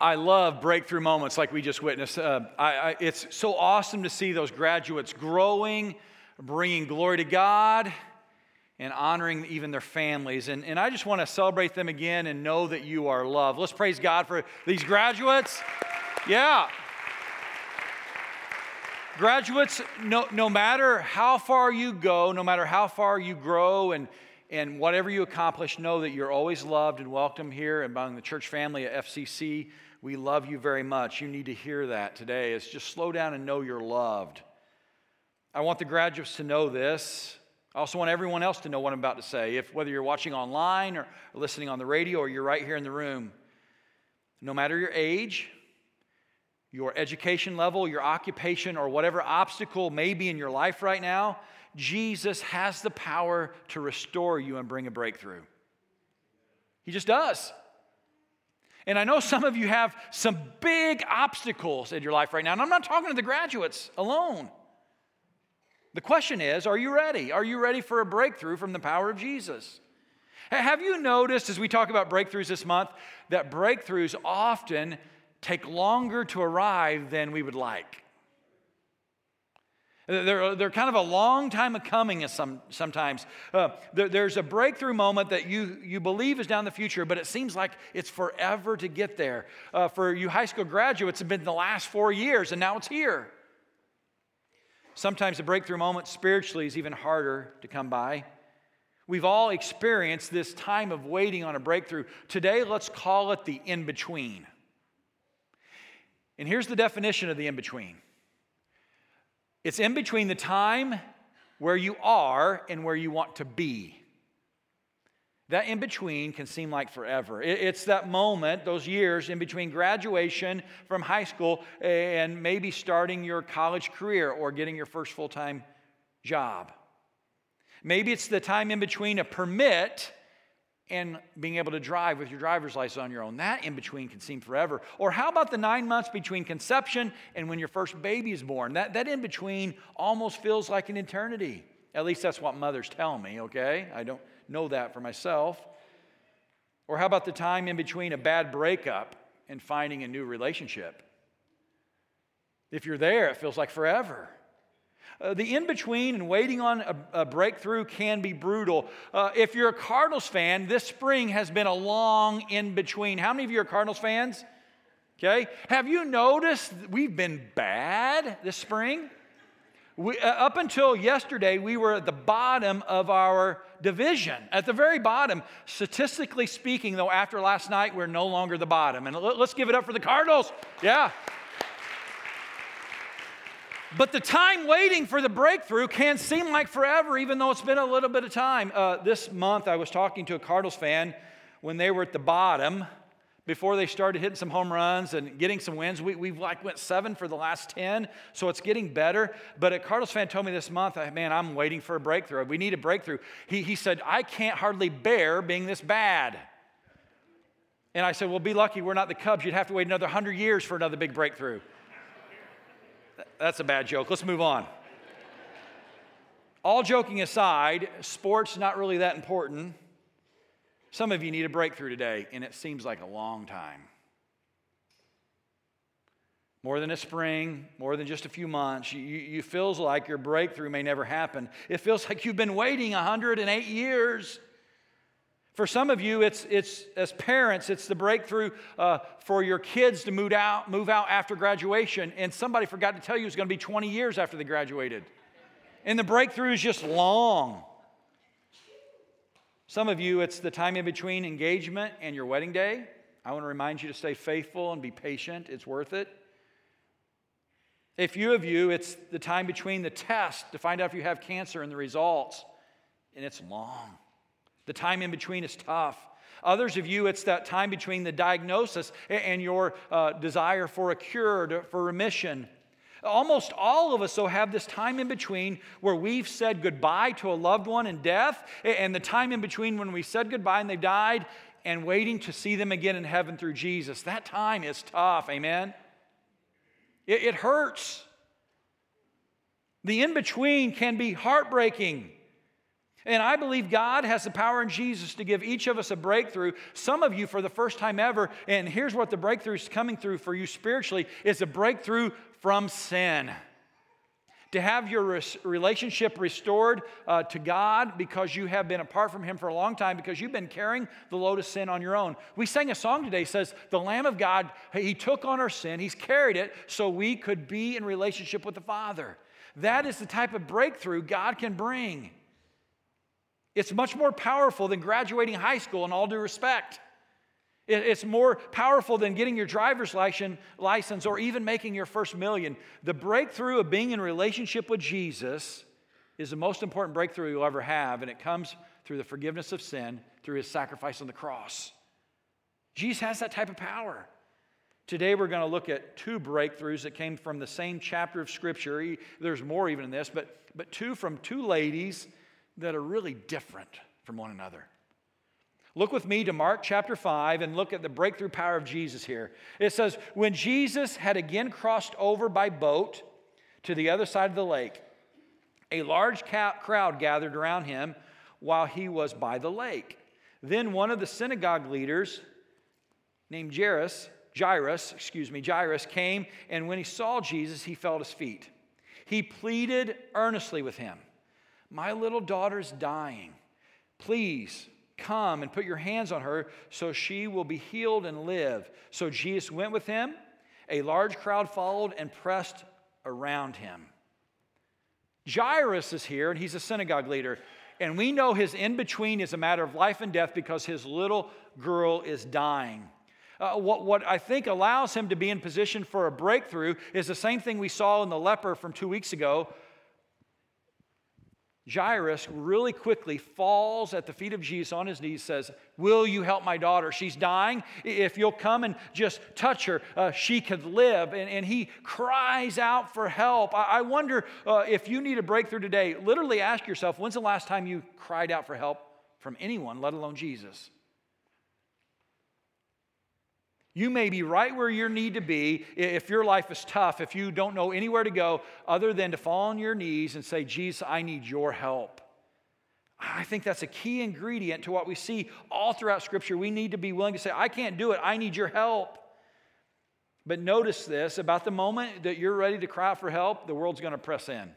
I love breakthrough moments like we just witnessed. Uh, I, I, it's so awesome to see those graduates growing, bringing glory to God, and honoring even their families. And, and I just want to celebrate them again and know that you are loved. Let's praise God for these graduates. Yeah. Graduates, no, no matter how far you go, no matter how far you grow, and, and whatever you accomplish, know that you're always loved and welcome here among the church family at FCC. We love you very much. You need to hear that today. Is just slow down and know you're loved. I want the graduates to know this. I also want everyone else to know what I'm about to say. If whether you're watching online or listening on the radio or you're right here in the room, no matter your age, your education level, your occupation, or whatever obstacle may be in your life right now, Jesus has the power to restore you and bring a breakthrough. He just does. And I know some of you have some big obstacles in your life right now. And I'm not talking to the graduates alone. The question is are you ready? Are you ready for a breakthrough from the power of Jesus? Have you noticed as we talk about breakthroughs this month that breakthroughs often take longer to arrive than we would like? They're, they're kind of a long time of coming some, sometimes. Uh, there, there's a breakthrough moment that you, you believe is down the future, but it seems like it's forever to get there. Uh, for you high school graduates, it's been the last four years, and now it's here. Sometimes the breakthrough moment spiritually is even harder to come by. We've all experienced this time of waiting on a breakthrough. Today, let's call it the in between. And here's the definition of the in between it's in between the time where you are and where you want to be. That in between can seem like forever. It's that moment, those years in between graduation from high school and maybe starting your college career or getting your first full time job. Maybe it's the time in between a permit and being able to drive with your driver's license on your own. That in between can seem forever. Or how about the nine months between conception and when your first baby is born? That, that in between almost feels like an eternity. At least that's what mothers tell me, okay? I don't know that for myself. Or how about the time in between a bad breakup and finding a new relationship? If you're there, it feels like forever. Uh, the in between and waiting on a, a, breakthrough can be brutal. Uh, if you're a Cardinals fan, this spring has been a long in between. How many of you are Cardinals fans? Okay. Have you noticed we've been bad this spring? We, uh, up until yesterday, we were at the bottom of our division, at the very bottom. Statistically speaking, though, after last night, we're no longer the bottom. And let's give it up for the Cardinals. Yeah. But the time waiting for the breakthrough can seem like forever, even though it's been a little bit of time. Uh, this month, I was talking to a Cardinals fan when they were at the bottom before they started hitting some home runs and getting some wins. We, we've like went seven for the last 10, so it's getting better. But a Cardinals fan told me this month, man, I'm waiting for a breakthrough. We need a breakthrough. He, he said, I can't hardly bear being this bad. And I said, well, be lucky we're not the Cubs. You'd have to wait another 100 years for another big breakthrough. That's a bad joke. Let's move on. All joking aside, sports not really that important. Some of you need a breakthrough today, and it seems like a long time. More than a spring, more than just a few months. You, you feels like your breakthrough may never happen. It feels like you've been waiting 108 years. For some of you, it's, it's as parents, it's the breakthrough uh, for your kids to move out, move out after graduation, and somebody forgot to tell you it's going to be 20 years after they graduated. And the breakthrough is just long. Some of you, it's the time in between engagement and your wedding day. I want to remind you to stay faithful and be patient, it's worth it. A few of you, it's the time between the test to find out if you have cancer and the results, and it's long. The time in between is tough. Others of you, it's that time between the diagnosis and your uh, desire for a cure, to, for remission. Almost all of us, though, have this time in between where we've said goodbye to a loved one in death, and the time in between when we said goodbye and they died, and waiting to see them again in heaven through Jesus. That time is tough, amen? It, it hurts. The in between can be heartbreaking. And I believe God has the power in Jesus to give each of us a breakthrough. Some of you, for the first time ever, and here's what the breakthrough is coming through for you spiritually is a breakthrough from sin. To have your relationship restored uh, to God because you have been apart from Him for a long time because you've been carrying the load of sin on your own. We sang a song today says, The Lamb of God, He took on our sin, He's carried it so we could be in relationship with the Father. That is the type of breakthrough God can bring. It's much more powerful than graduating high school in all due respect. It's more powerful than getting your driver's license or even making your first million. The breakthrough of being in relationship with Jesus is the most important breakthrough you'll ever have, and it comes through the forgiveness of sin through his sacrifice on the cross. Jesus has that type of power. Today, we're going to look at two breakthroughs that came from the same chapter of Scripture. There's more even in this, but, but two from two ladies that are really different from one another. Look with me to Mark chapter 5 and look at the breakthrough power of Jesus here. It says, When Jesus had again crossed over by boat to the other side of the lake, a large crowd gathered around him while he was by the lake. Then one of the synagogue leaders, named Jairus, Jairus, excuse me, Jairus came, and when he saw Jesus, he fell at his feet. He pleaded earnestly with him. My little daughter's dying. Please come and put your hands on her so she will be healed and live. So Jesus went with him. A large crowd followed and pressed around him. Jairus is here, and he's a synagogue leader. And we know his in between is a matter of life and death because his little girl is dying. Uh, what, what I think allows him to be in position for a breakthrough is the same thing we saw in the leper from two weeks ago Jairus really quickly falls at the feet of Jesus on his knees, says, Will you help my daughter? She's dying. If you'll come and just touch her, uh, she could live. And, and he cries out for help. I, I wonder uh, if you need a breakthrough today, literally ask yourself, when's the last time you cried out for help from anyone, let alone Jesus? You may be right where you need to be if your life is tough, if you don't know anywhere to go other than to fall on your knees and say, Jesus, I need your help. I think that's a key ingredient to what we see all throughout Scripture. We need to be willing to say, I can't do it, I need your help. But notice this about the moment that you're ready to cry for help, the world's going to press in.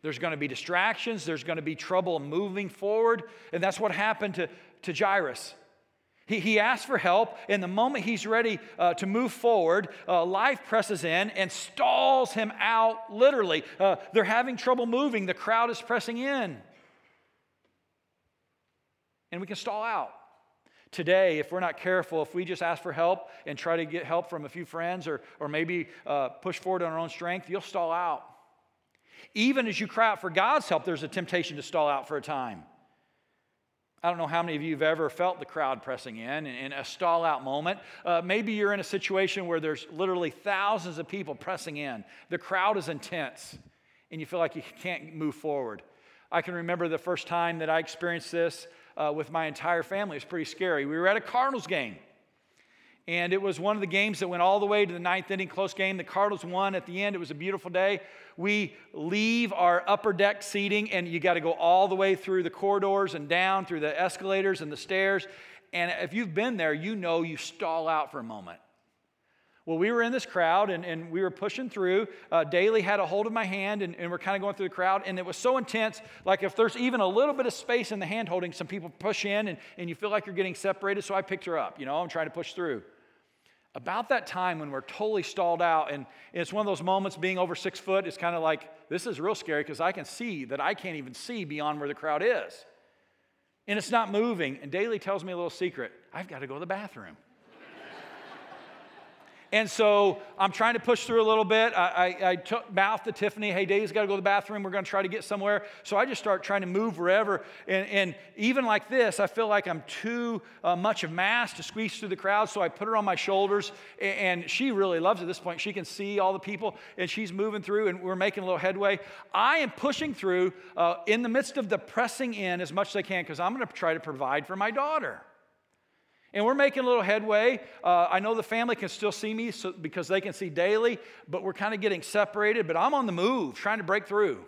There's going to be distractions, there's going to be trouble moving forward. And that's what happened to, to Jairus. He, he asks for help, and the moment he's ready uh, to move forward, uh, life presses in and stalls him out literally. Uh, they're having trouble moving, the crowd is pressing in. And we can stall out. Today, if we're not careful, if we just ask for help and try to get help from a few friends or, or maybe uh, push forward on our own strength, you'll stall out. Even as you cry out for God's help, there's a temptation to stall out for a time. I don't know how many of you have ever felt the crowd pressing in in a stall out moment. Uh, maybe you're in a situation where there's literally thousands of people pressing in. The crowd is intense, and you feel like you can't move forward. I can remember the first time that I experienced this uh, with my entire family. It was pretty scary. We were at a Cardinals game, and it was one of the games that went all the way to the ninth inning, close game. The Cardinals won at the end. It was a beautiful day. We leave our upper deck seating, and you got to go all the way through the corridors and down through the escalators and the stairs. And if you've been there, you know you stall out for a moment. Well, we were in this crowd and, and we were pushing through. Uh, Daly had a hold of my hand and, and we're kind of going through the crowd. And it was so intense. Like if there's even a little bit of space in the hand holding, some people push in and, and you feel like you're getting separated. So I picked her up. You know, I'm trying to push through about that time when we're totally stalled out, and it's one of those moments being over six foot, it's kind of like, this is real scary because I can see that I can't even see beyond where the crowd is. And it's not moving. And Daly tells me a little secret I've got to go to the bathroom. And so I'm trying to push through a little bit. I, I, I took mouth to Tiffany, hey, Dave's got to go to the bathroom. We're going to try to get somewhere. So I just start trying to move wherever. And, and even like this, I feel like I'm too uh, much of mass to squeeze through the crowd. So I put her on my shoulders. And, and she really loves it at this point. She can see all the people and she's moving through and we're making a little headway. I am pushing through uh, in the midst of the pressing in as much as I can because I'm going to try to provide for my daughter. And we're making a little headway. Uh, I know the family can still see me so, because they can see Daly, but we're kind of getting separated. But I'm on the move, trying to break through.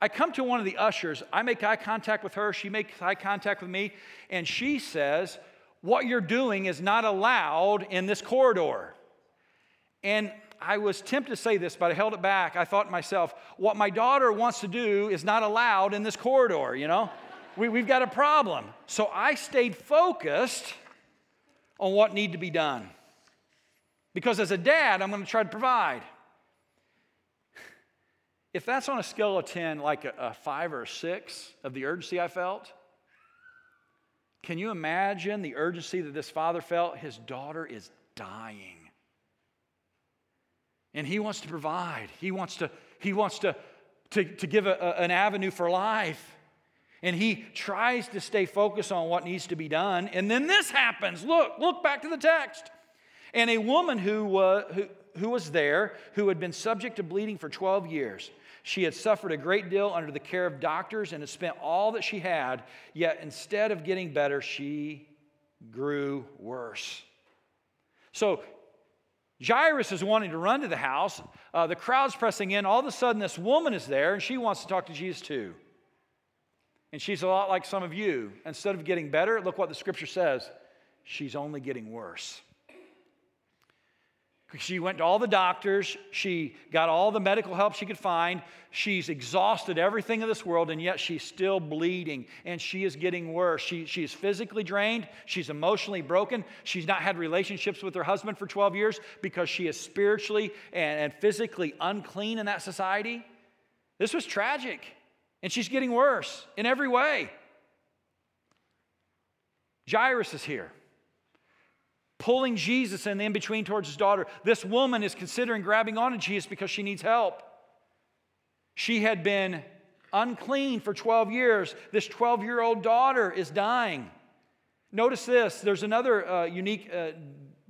I come to one of the ushers. I make eye contact with her. She makes eye contact with me. And she says, What you're doing is not allowed in this corridor. And I was tempted to say this, but I held it back. I thought to myself, What my daughter wants to do is not allowed in this corridor, you know? We, we've got a problem. So I stayed focused on what needed to be done. Because as a dad, I'm going to try to provide. If that's on a scale of 10, like a, a five or a six of the urgency I felt, can you imagine the urgency that this father felt? His daughter is dying. And he wants to provide, he wants to, he wants to, to, to give a, a, an avenue for life. And he tries to stay focused on what needs to be done. And then this happens. Look, look back to the text. And a woman who, uh, who, who was there, who had been subject to bleeding for 12 years, she had suffered a great deal under the care of doctors and had spent all that she had, yet instead of getting better, she grew worse. So Jairus is wanting to run to the house. Uh, the crowd's pressing in. All of a sudden, this woman is there, and she wants to talk to Jesus too. And she's a lot like some of you. Instead of getting better, look what the scripture says she's only getting worse. She went to all the doctors. She got all the medical help she could find. She's exhausted everything in this world, and yet she's still bleeding, and she is getting worse. She, she's physically drained. She's emotionally broken. She's not had relationships with her husband for 12 years because she is spiritually and, and physically unclean in that society. This was tragic. And she's getting worse in every way. Jairus is here, pulling Jesus in the in between towards his daughter. This woman is considering grabbing onto Jesus because she needs help. She had been unclean for 12 years. This 12 year old daughter is dying. Notice this there's another uh, unique uh,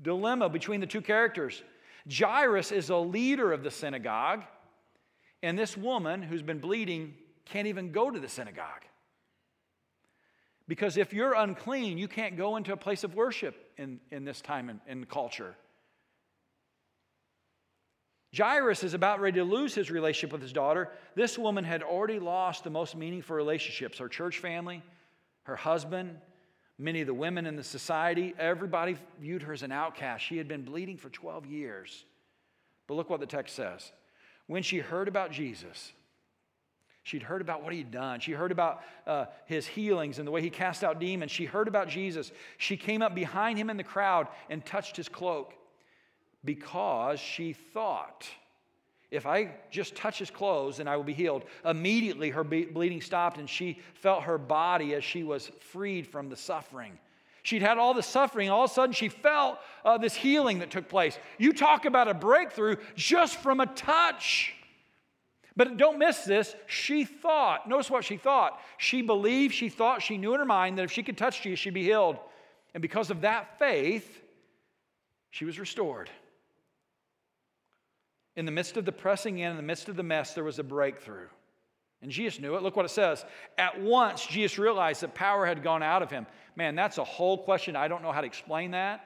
dilemma between the two characters. Jairus is a leader of the synagogue, and this woman who's been bleeding can't even go to the synagogue. Because if you're unclean, you can't go into a place of worship in, in this time in, in culture. Jairus is about ready to lose his relationship with his daughter. This woman had already lost the most meaningful relationships her church family, her husband, many of the women in the society. Everybody viewed her as an outcast. She had been bleeding for 12 years. But look what the text says. When she heard about Jesus, She'd heard about what he'd done. She heard about uh, his healings and the way he cast out demons. She heard about Jesus. She came up behind him in the crowd and touched his cloak because she thought, if I just touch his clothes, then I will be healed. Immediately, her bleeding stopped and she felt her body as she was freed from the suffering. She'd had all the suffering. All of a sudden, she felt uh, this healing that took place. You talk about a breakthrough just from a touch. But don't miss this. She thought, notice what she thought. She believed, she thought, she knew in her mind that if she could touch Jesus, she'd be healed. And because of that faith, she was restored. In the midst of the pressing in, in the midst of the mess, there was a breakthrough. And Jesus knew it. Look what it says. At once, Jesus realized that power had gone out of him. Man, that's a whole question. I don't know how to explain that.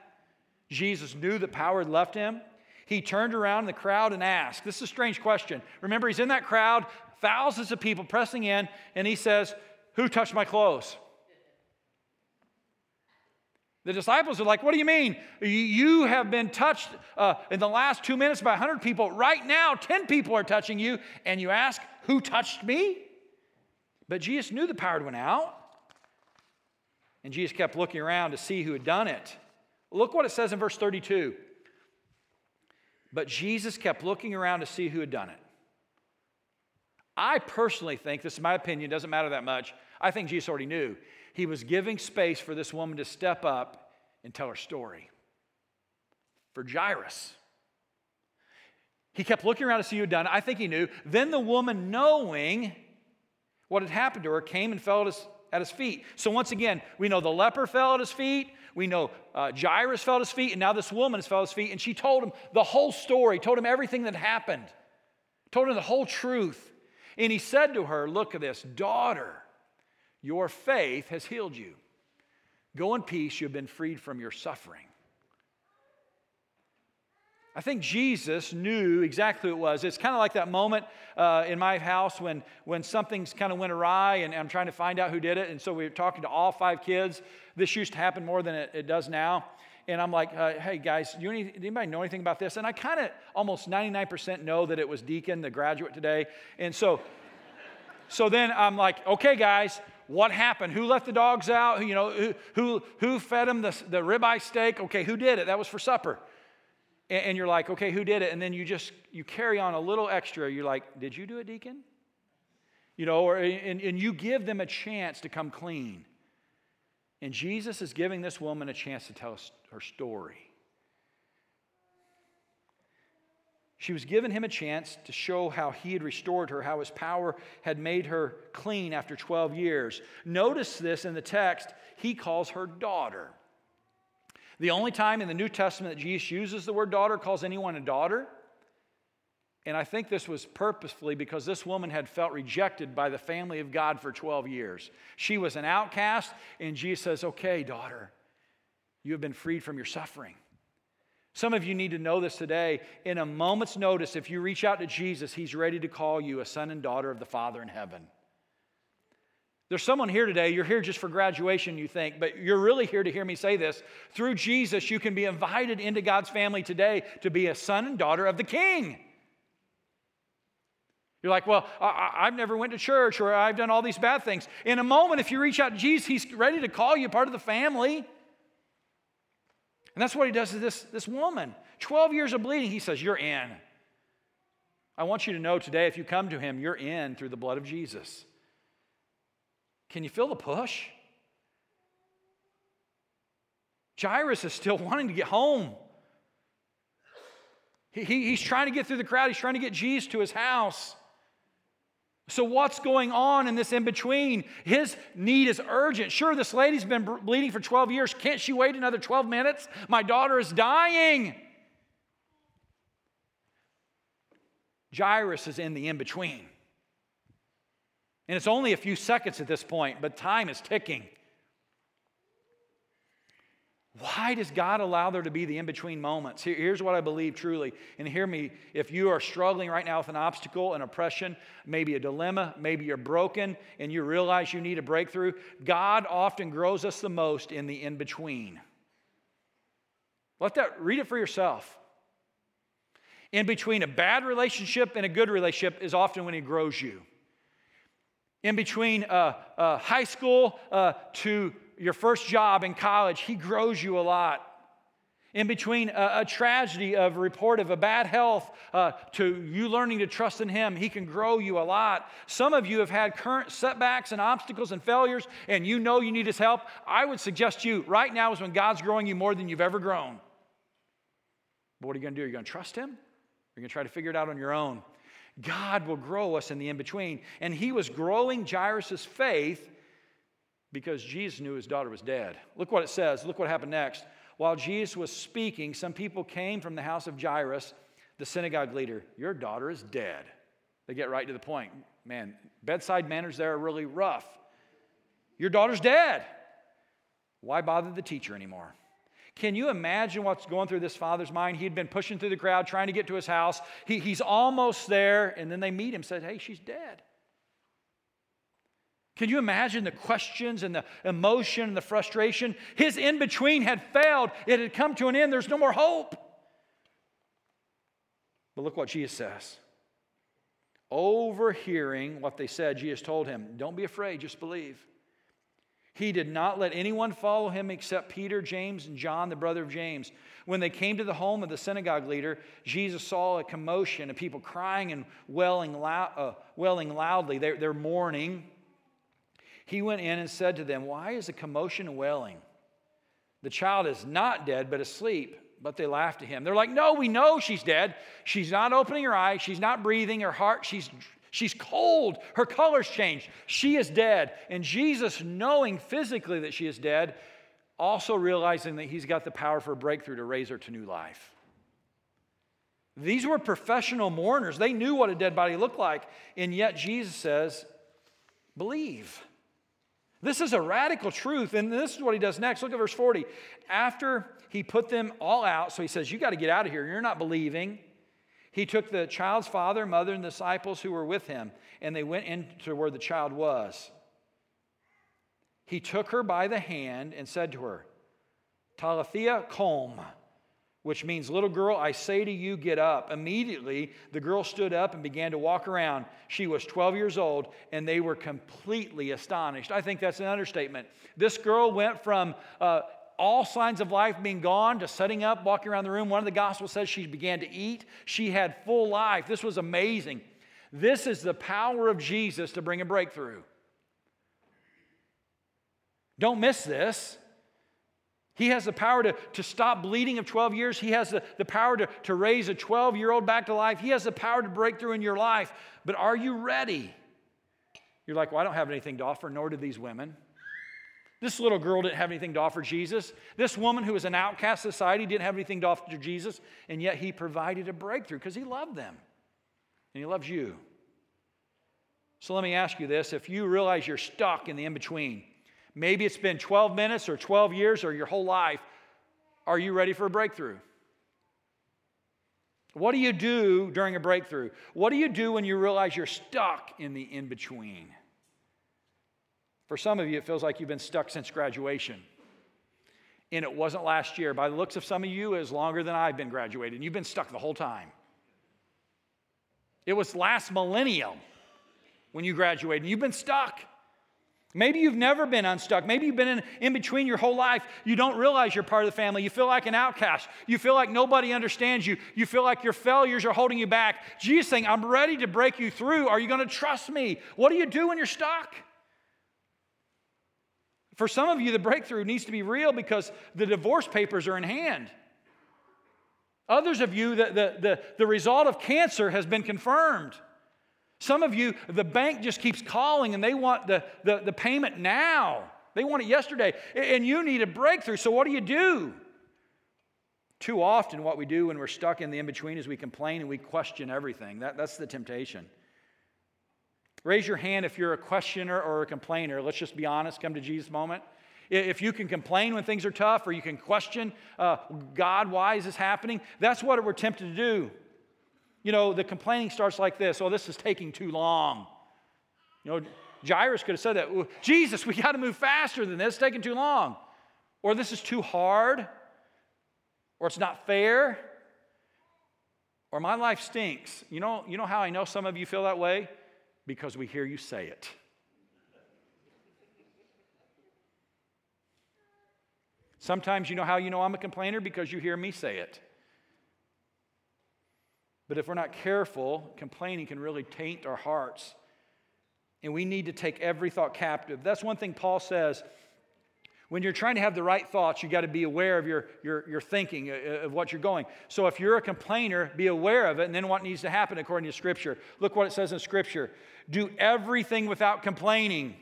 Jesus knew that power had left him. He turned around in the crowd and asked, This is a strange question. Remember, he's in that crowd, thousands of people pressing in, and he says, Who touched my clothes? The disciples are like, What do you mean? You have been touched uh, in the last two minutes by 100 people. Right now, 10 people are touching you, and you ask, Who touched me? But Jesus knew the power went out. And Jesus kept looking around to see who had done it. Look what it says in verse 32. But Jesus kept looking around to see who had done it. I personally think, this is my opinion, doesn't matter that much. I think Jesus already knew. He was giving space for this woman to step up and tell her story. For Jairus. He kept looking around to see who had done it. I think he knew. Then the woman, knowing what had happened to her, came and fell at his, at his feet. So once again, we know the leper fell at his feet. We know uh, Jairus fell at his feet, and now this woman has fell at his feet, and she told him the whole story, told him everything that happened, told him the whole truth. And he said to her, Look at this, daughter, your faith has healed you. Go in peace, you've been freed from your suffering. I think Jesus knew exactly who it was. It's kind of like that moment uh, in my house when, when something's kind of went awry and I'm trying to find out who did it. And so we were talking to all five kids. This used to happen more than it, it does now. And I'm like, uh, hey guys, do, any, anybody know anything about this? And I kind of almost 99% know that it was Deacon, the graduate today. And so, so then I'm like, okay guys, what happened? Who let the dogs out? You know, who, who, who fed them the, the ribeye steak? Okay, who did it? That was for supper and you're like, okay, who did it? And then you just you carry on a little extra. You're like, did you do it, Deacon? You know, or and, and you give them a chance to come clean. And Jesus is giving this woman a chance to tell her story. She was giving him a chance to show how he had restored her, how his power had made her clean after 12 years. Notice this in the text, he calls her daughter. The only time in the New Testament that Jesus uses the word daughter, calls anyone a daughter. And I think this was purposefully because this woman had felt rejected by the family of God for 12 years. She was an outcast, and Jesus says, Okay, daughter, you have been freed from your suffering. Some of you need to know this today. In a moment's notice, if you reach out to Jesus, He's ready to call you a son and daughter of the Father in heaven. There's someone here today, you're here just for graduation, you think, but you're really here to hear me say this. Through Jesus, you can be invited into God's family today to be a son and daughter of the King. You're like, well, I, have never went to church or I've done all these bad things. In a moment, if you reach out to Jesus, He's ready to call you part of the family. And that's what He does to this, this woman. 12 years of bleeding, He says, You're in. I want you to know today, if you come to Him, you're in through the blood of Jesus. Can you feel the push? Jairus is still wanting to get home. He, he, he's trying to get through the crowd, he's trying to get Jesus to his house. So, what's going on in this in between? His need is urgent. Sure, this lady's been bleeding for 12 years. Can't she wait another 12 minutes? My daughter is dying. Jairus is in the in between. And it's only a few seconds at this point, but time is ticking. Why does God allow there to be the in between moments? Here's what I believe truly. And hear me if you are struggling right now with an obstacle, an oppression, maybe a dilemma, maybe you're broken and you realize you need a breakthrough, God often grows us the most in the in between. Let that, read it for yourself. In between a bad relationship and a good relationship is often when He grows you in between uh, uh, high school uh, to your first job in college, He grows you a lot. In between a, a tragedy of a report of a bad health uh, to you learning to trust in Him, He can grow you a lot. Some of you have had current setbacks and obstacles and failures, and you know you need His help. I would suggest you right now is when God's growing you more than you've ever grown. But what are you going to do? Are you going to trust Him? You're going to try to figure it out on your own. God will grow us in the in between. And he was growing Jairus' faith because Jesus knew his daughter was dead. Look what it says. Look what happened next. While Jesus was speaking, some people came from the house of Jairus, the synagogue leader. Your daughter is dead. They get right to the point. Man, bedside manners there are really rough. Your daughter's dead. Why bother the teacher anymore? Can you imagine what's going through this father's mind? He'd been pushing through the crowd, trying to get to his house. He, he's almost there, and then they meet him, said, Hey, she's dead. Can you imagine the questions and the emotion and the frustration? His in between had failed, it had come to an end. There's no more hope. But look what Jesus says. Overhearing what they said, Jesus told him, Don't be afraid, just believe. He did not let anyone follow him except Peter, James, and John, the brother of James. When they came to the home of the synagogue leader, Jesus saw a commotion of people crying and wailing, loud, uh, wailing loudly. They're, they're mourning. He went in and said to them, Why is the commotion and wailing? The child is not dead, but asleep. But they laughed at him. They're like, No, we know she's dead. She's not opening her eyes. She's not breathing. Her heart, she's She's cold. Her color's changed. She is dead. And Jesus, knowing physically that she is dead, also realizing that he's got the power for a breakthrough to raise her to new life. These were professional mourners. They knew what a dead body looked like. And yet Jesus says, believe. This is a radical truth. And this is what he does next. Look at verse 40. After he put them all out. So he says, You got to get out of here. You're not believing. He took the child's father, mother, and disciples who were with him, and they went into where the child was. He took her by the hand and said to her, Talitha koum, which means, Little girl, I say to you, get up. Immediately, the girl stood up and began to walk around. She was 12 years old, and they were completely astonished. I think that's an understatement. This girl went from uh, all signs of life being gone to setting up, walking around the room. One of the Gospels says she began to eat. She had full life. This was amazing. This is the power of Jesus to bring a breakthrough. Don't miss this. He has the power to, to stop bleeding of 12 years. He has the, the power to, to raise a 12 year old back to life. He has the power to break through in your life. But are you ready? You're like, well, I don't have anything to offer, nor do these women. This little girl didn't have anything to offer Jesus. This woman who was an outcast society didn't have anything to offer to Jesus, and yet he provided a breakthrough because he loved them. And he loves you. So let me ask you this if you realize you're stuck in the in between, maybe it's been 12 minutes or 12 years or your whole life, are you ready for a breakthrough? What do you do during a breakthrough? What do you do when you realize you're stuck in the in between? For some of you, it feels like you've been stuck since graduation. And it wasn't last year. By the looks of some of you, it was longer than I've been graduated. And you've been stuck the whole time. It was last millennium when you graduated, and you've been stuck. Maybe you've never been unstuck. Maybe you've been in, in between your whole life. You don't realize you're part of the family. You feel like an outcast. You feel like nobody understands you. You feel like your failures are holding you back. Jesus saying, I'm ready to break you through. Are you going to trust me? What do you do when you're stuck? For some of you, the breakthrough needs to be real because the divorce papers are in hand. Others of you, the, the, the, the result of cancer has been confirmed. Some of you, the bank just keeps calling and they want the, the, the payment now. They want it yesterday. And you need a breakthrough. So, what do you do? Too often, what we do when we're stuck in the in between is we complain and we question everything. That, that's the temptation. Raise your hand if you're a questioner or a complainer. Let's just be honest, come to Jesus moment. If you can complain when things are tough or you can question, uh, God, why is this happening? That's what we're tempted to do. You know, the complaining starts like this oh, this is taking too long. You know, Jairus could have said that Jesus, we got to move faster than this, it's taking too long. Or this is too hard, or it's not fair, or my life stinks. You know, you know how I know some of you feel that way? Because we hear you say it. Sometimes you know how you know I'm a complainer because you hear me say it. But if we're not careful, complaining can really taint our hearts. And we need to take every thought captive. That's one thing Paul says when you're trying to have the right thoughts, you got to be aware of your, your, your thinking, uh, uh, of what you're going. So if you're a complainer, be aware of it, and then what needs to happen according to Scripture. Look what it says in Scripture do everything without complaining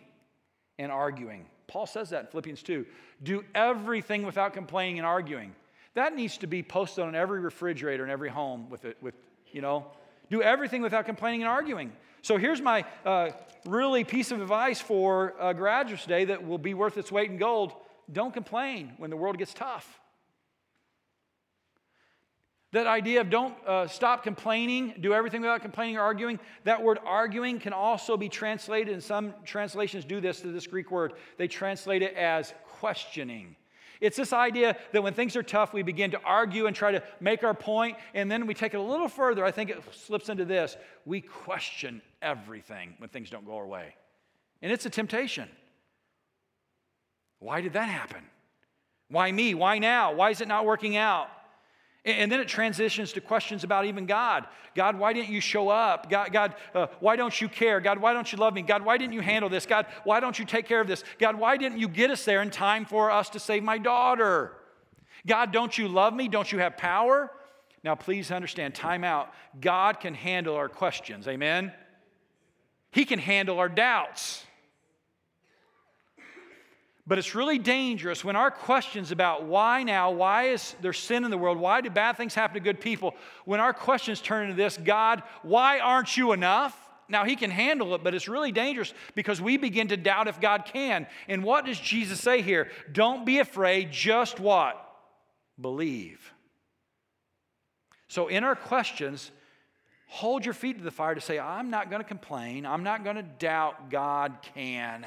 and arguing. Paul says that in Philippians 2. Do everything without complaining and arguing. That needs to be posted on every refrigerator in every home with it, with, you know, do everything without complaining and arguing. So here's my uh, really piece of advice for uh, graduates today that will be worth its weight in gold. Don't complain when the world gets tough. That idea of don't uh, stop complaining, do everything without complaining or arguing. That word arguing can also be translated, and some translations do this to this Greek word. They translate it as questioning. It's this idea that when things are tough, we begin to argue and try to make our point, and then we take it a little further. I think it slips into this. We question everything when things don't go our way. And it's a temptation. Why did that happen? Why me? Why now? Why is it not working out? And then it transitions to questions about even God. God, why didn't you show up? God, God uh, why don't you care? God, why don't you love me? God, why didn't you handle this? God, why don't you take care of this? God, why didn't you get us there in time for us to save my daughter? God, don't you love me? Don't you have power? Now, please understand, time out. God can handle our questions. Amen? He can handle our doubts. But it's really dangerous when our questions about why now, why is there sin in the world, why do bad things happen to good people, when our questions turn into this God, why aren't you enough? Now, He can handle it, but it's really dangerous because we begin to doubt if God can. And what does Jesus say here? Don't be afraid, just what? believe. So, in our questions, hold your feet to the fire to say, I'm not going to complain. I'm not going to doubt God can.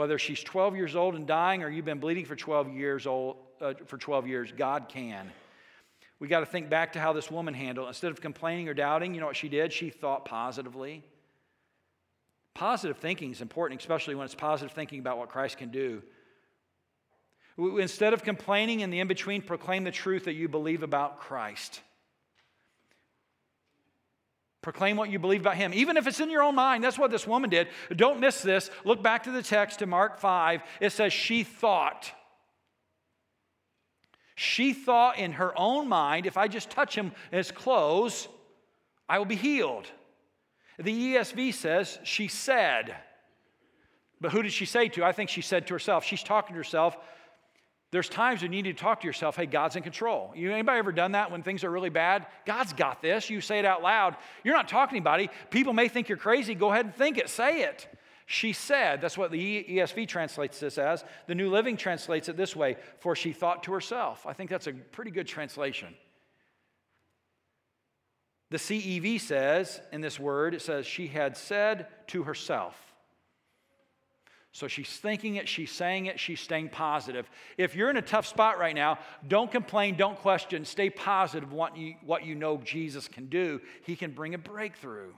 Whether she's 12 years old and dying or you've been bleeding for 12 years old, uh, for 12 years, God can. We got to think back to how this woman handled. Instead of complaining or doubting, you know what she did? She thought positively. Positive thinking is important, especially when it's positive thinking about what Christ can do. Instead of complaining in the in between, proclaim the truth that you believe about Christ. Proclaim what you believe about him, even if it's in your own mind. That's what this woman did. Don't miss this. Look back to the text in Mark 5. It says, She thought. She thought in her own mind, if I just touch him in his clothes, I will be healed. The ESV says, She said. But who did she say to? I think she said to herself. She's talking to herself. There's times when you need to talk to yourself, hey, God's in control. You anybody ever done that when things are really bad? God's got this. You say it out loud. You're not talking to anybody. People may think you're crazy. Go ahead and think it. Say it. She said, that's what the ESV translates this as. The New Living translates it this way, for she thought to herself. I think that's a pretty good translation. The CEV says in this word, it says, she had said to herself. So she's thinking it, she's saying it, she's staying positive. If you're in a tough spot right now, don't complain, don't question, stay positive what you, what you know Jesus can do. He can bring a breakthrough.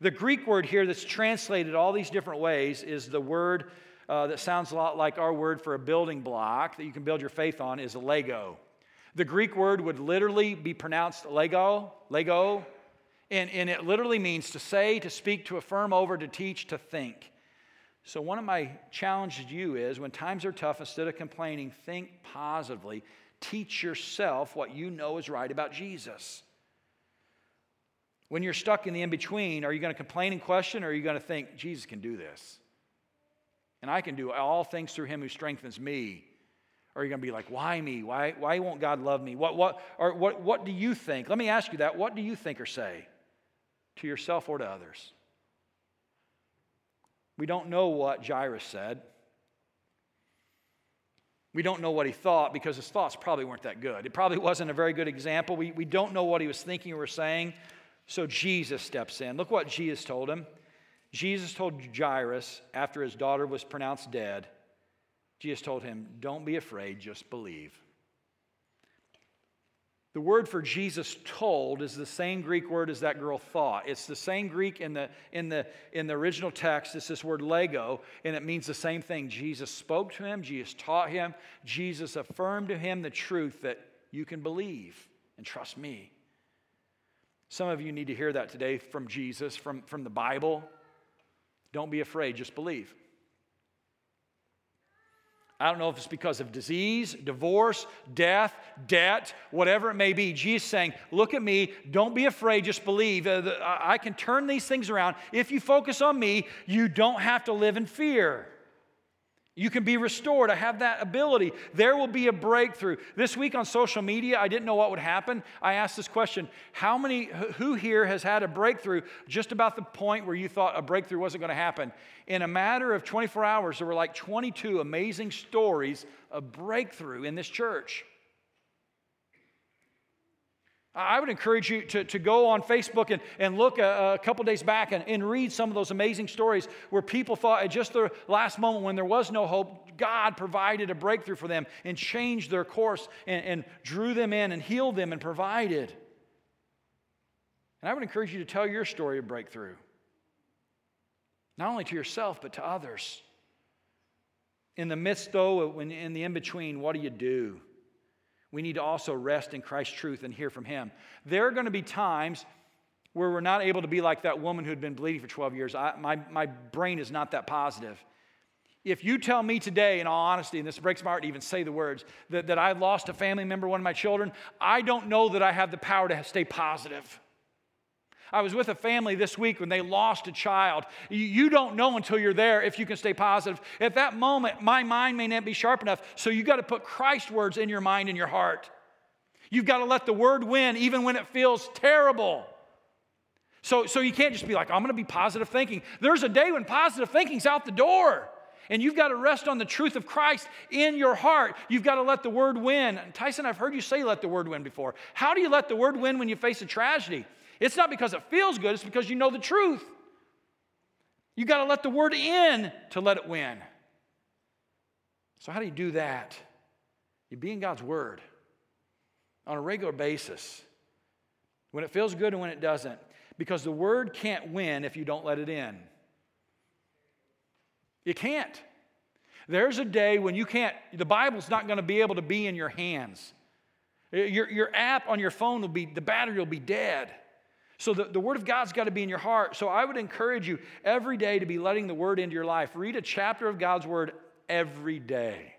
The Greek word here that's translated all these different ways is the word uh, that sounds a lot like our word for a building block that you can build your faith on is Lego. The Greek word would literally be pronounced Lego, Lego, and, and it literally means to say, to speak, to affirm over, to teach, to think. So, one of my challenges to you is when times are tough, instead of complaining, think positively. Teach yourself what you know is right about Jesus. When you're stuck in the in between, are you going to complain and question, or are you going to think, Jesus can do this? And I can do all things through him who strengthens me. Or are you going to be like, why me? Why, why won't God love me? What, what, or what, what do you think? Let me ask you that. What do you think or say to yourself or to others? We don't know what Jairus said. We don't know what he thought because his thoughts probably weren't that good. It probably wasn't a very good example. We, we don't know what he was thinking or saying. So Jesus steps in. Look what Jesus told him. Jesus told Jairus after his daughter was pronounced dead, Jesus told him, Don't be afraid, just believe. The word for Jesus told is the same Greek word as that girl thought. It's the same Greek in the, in the, in the original text. It's this word lego, and it means the same thing. Jesus spoke to him, Jesus taught him, Jesus affirmed to him the truth that you can believe and trust me. Some of you need to hear that today from Jesus, from, from the Bible. Don't be afraid, just believe. I don't know if it's because of disease, divorce, death, debt, whatever it may be. Jesus saying, Look at me, don't be afraid, just believe. Uh, I can turn these things around. If you focus on me, you don't have to live in fear. You can be restored. I have that ability. There will be a breakthrough. This week on social media, I didn't know what would happen. I asked this question How many, who here has had a breakthrough just about the point where you thought a breakthrough wasn't going to happen? In a matter of 24 hours, there were like 22 amazing stories of breakthrough in this church. I would encourage you to, to go on Facebook and, and look a, a couple days back and, and read some of those amazing stories where people thought at just the last moment when there was no hope, God provided a breakthrough for them and changed their course and, and drew them in and healed them and provided. And I would encourage you to tell your story of breakthrough, not only to yourself, but to others. In the midst, though, in the in between, what do you do? We need to also rest in Christ's truth and hear from Him. There are going to be times where we're not able to be like that woman who had been bleeding for 12 years. I, my, my brain is not that positive. If you tell me today, in all honesty, and this breaks my heart to even say the words, that, that I've lost a family member, one of my children, I don't know that I have the power to stay positive. I was with a family this week when they lost a child. You don't know until you're there if you can stay positive. At that moment, my mind may not be sharp enough, so you got to put Christ words in your mind and your heart. You've got to let the word win even when it feels terrible. So, so you can't just be like, I'm going to be positive thinking. There's a day when positive thinking's out the door. And you've got to rest on the truth of Christ in your heart. You've got to let the word win. Tyson, I've heard you say let the word win before. How do you let the word win when you face a tragedy? It's not because it feels good, it's because you know the truth. You got to let the word in to let it win. So, how do you do that? You be in God's word on a regular basis when it feels good and when it doesn't. Because the word can't win if you don't let it in. You can't. There's a day when you can't, the Bible's not going to be able to be in your hands. Your, your app on your phone will be, the battery will be dead. So the, the Word of God's got to be in your heart. So I would encourage you every day to be letting the Word into your life. Read a chapter of God's Word every day.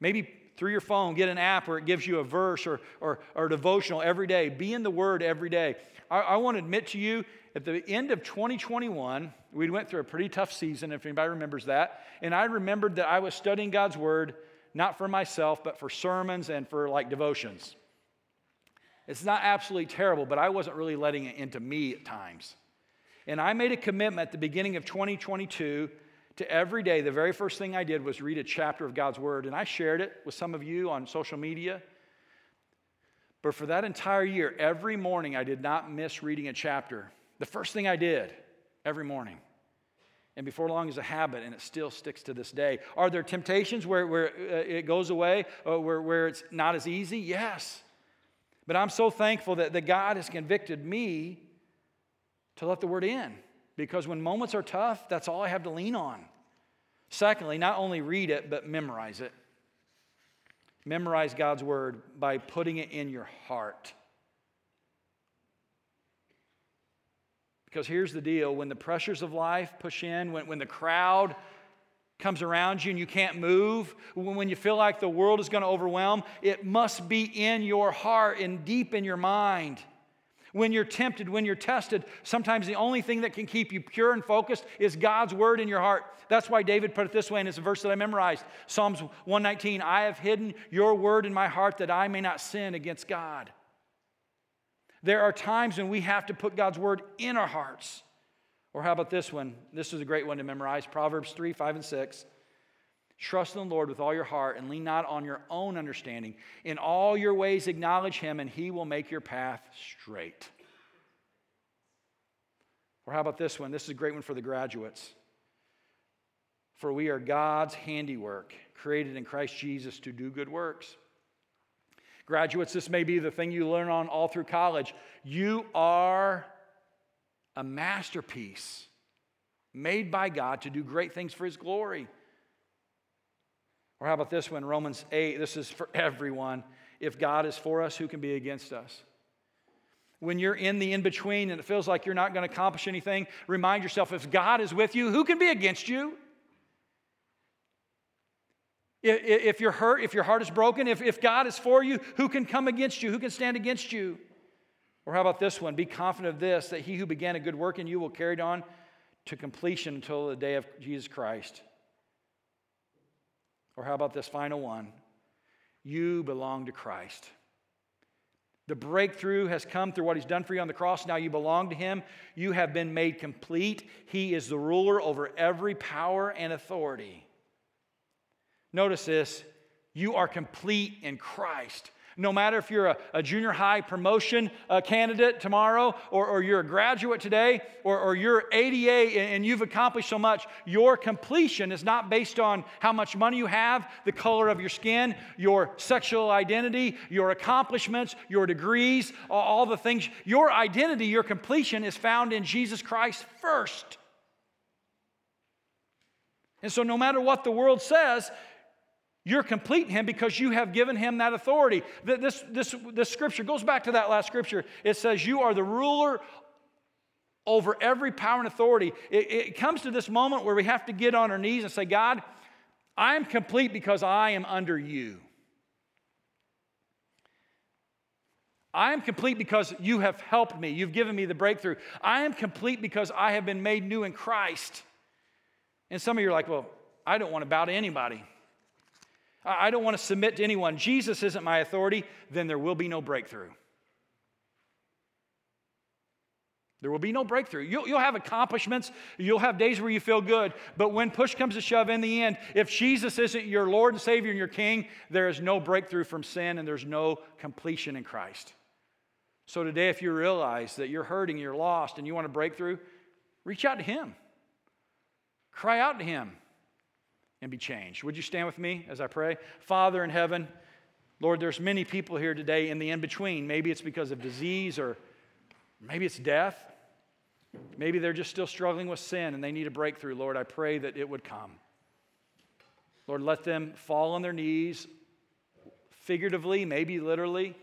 Maybe through your phone, get an app where it gives you a verse or, or, or devotional every day. Be in the Word every day. I, I want to admit to you, at the end of 2021, we went through a pretty tough season, if anybody remembers that. And I remembered that I was studying God's Word, not for myself, but for sermons and for like devotions. It's not absolutely terrible, but I wasn't really letting it into me at times. And I made a commitment at the beginning of 2022 to every day, the very first thing I did was read a chapter of God's Word. And I shared it with some of you on social media. But for that entire year, every morning, I did not miss reading a chapter. The first thing I did every morning. And before long is a habit, and it still sticks to this day. Are there temptations where, where uh, it goes away, or where, where it's not as easy? Yes. But I'm so thankful that, that God has convicted me to let the word in because when moments are tough, that's all I have to lean on. Secondly, not only read it, but memorize it. Memorize God's word by putting it in your heart. Because here's the deal when the pressures of life push in, when, when the crowd comes around you and you can't move, when you feel like the world is going to overwhelm, it must be in your heart and deep in your mind. When you're tempted, when you're tested, sometimes the only thing that can keep you pure and focused is God's word in your heart. That's why David put it this way, and it's a verse that I memorized Psalms 119 I have hidden your word in my heart that I may not sin against God. There are times when we have to put God's word in our hearts. Or how about this one? This is a great one to memorize Proverbs 3, 5, and 6. Trust in the Lord with all your heart and lean not on your own understanding. In all your ways, acknowledge him, and he will make your path straight. Or how about this one? This is a great one for the graduates. For we are God's handiwork, created in Christ Jesus to do good works. Graduates, this may be the thing you learn on all through college. You are a masterpiece made by God to do great things for His glory. Or how about this one? Romans 8, this is for everyone. If God is for us, who can be against us? When you're in the in between and it feels like you're not going to accomplish anything, remind yourself if God is with you, who can be against you? If you're hurt, if your heart is broken, if, if God is for you, who can come against you? Who can stand against you? Or how about this one? Be confident of this that he who began a good work in you will carry it on to completion until the day of Jesus Christ. Or how about this final one? You belong to Christ. The breakthrough has come through what he's done for you on the cross. Now you belong to him. You have been made complete. He is the ruler over every power and authority. Notice this you are complete in Christ. No matter if you're a, a junior high promotion uh, candidate tomorrow, or, or, you're a graduate today, or, or you're ADA and you've accomplished so much, your completion is not based on how much money you have, the color of your skin, your sexual identity, your accomplishments, your degrees, all, all the things. Your identity, your completion is found in Jesus Christ first. And so, no matter what the world says, you're complete in Him because you have given Him that authority. This, this, this scripture goes back to that last scripture. It says, You are the ruler over every power and authority. It, it comes to this moment where we have to get on our knees and say, God, I am complete because I am under you. I am complete because you have helped me. You've given me the breakthrough. I am complete because I have been made new in Christ. And some of you are like, well, I don't want to bow to anybody. I don't want to submit to anyone. Jesus isn't my authority, then there will be no breakthrough. There will be no breakthrough. You'll, you'll have accomplishments. You'll have days where you feel good. But when push comes to shove in the end, if Jesus isn't your Lord and Savior and your King, there is no breakthrough from sin and there's no completion in Christ. So today, if you realize that you're hurting, you're lost, and you want a breakthrough, reach out to Him. Cry out to Him and be changed. Would you stand with me as I pray? Father in heaven, Lord, there's many people here today in the in between. Maybe it's because of disease or maybe it's death. Maybe they're just still struggling with sin and they need a breakthrough. Lord, I pray that it would come. Lord, let them fall on their knees, figuratively, maybe literally,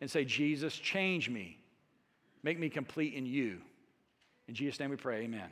and say, Jesus, change me. Make me complete in you. In Jesus' name we pray, amen.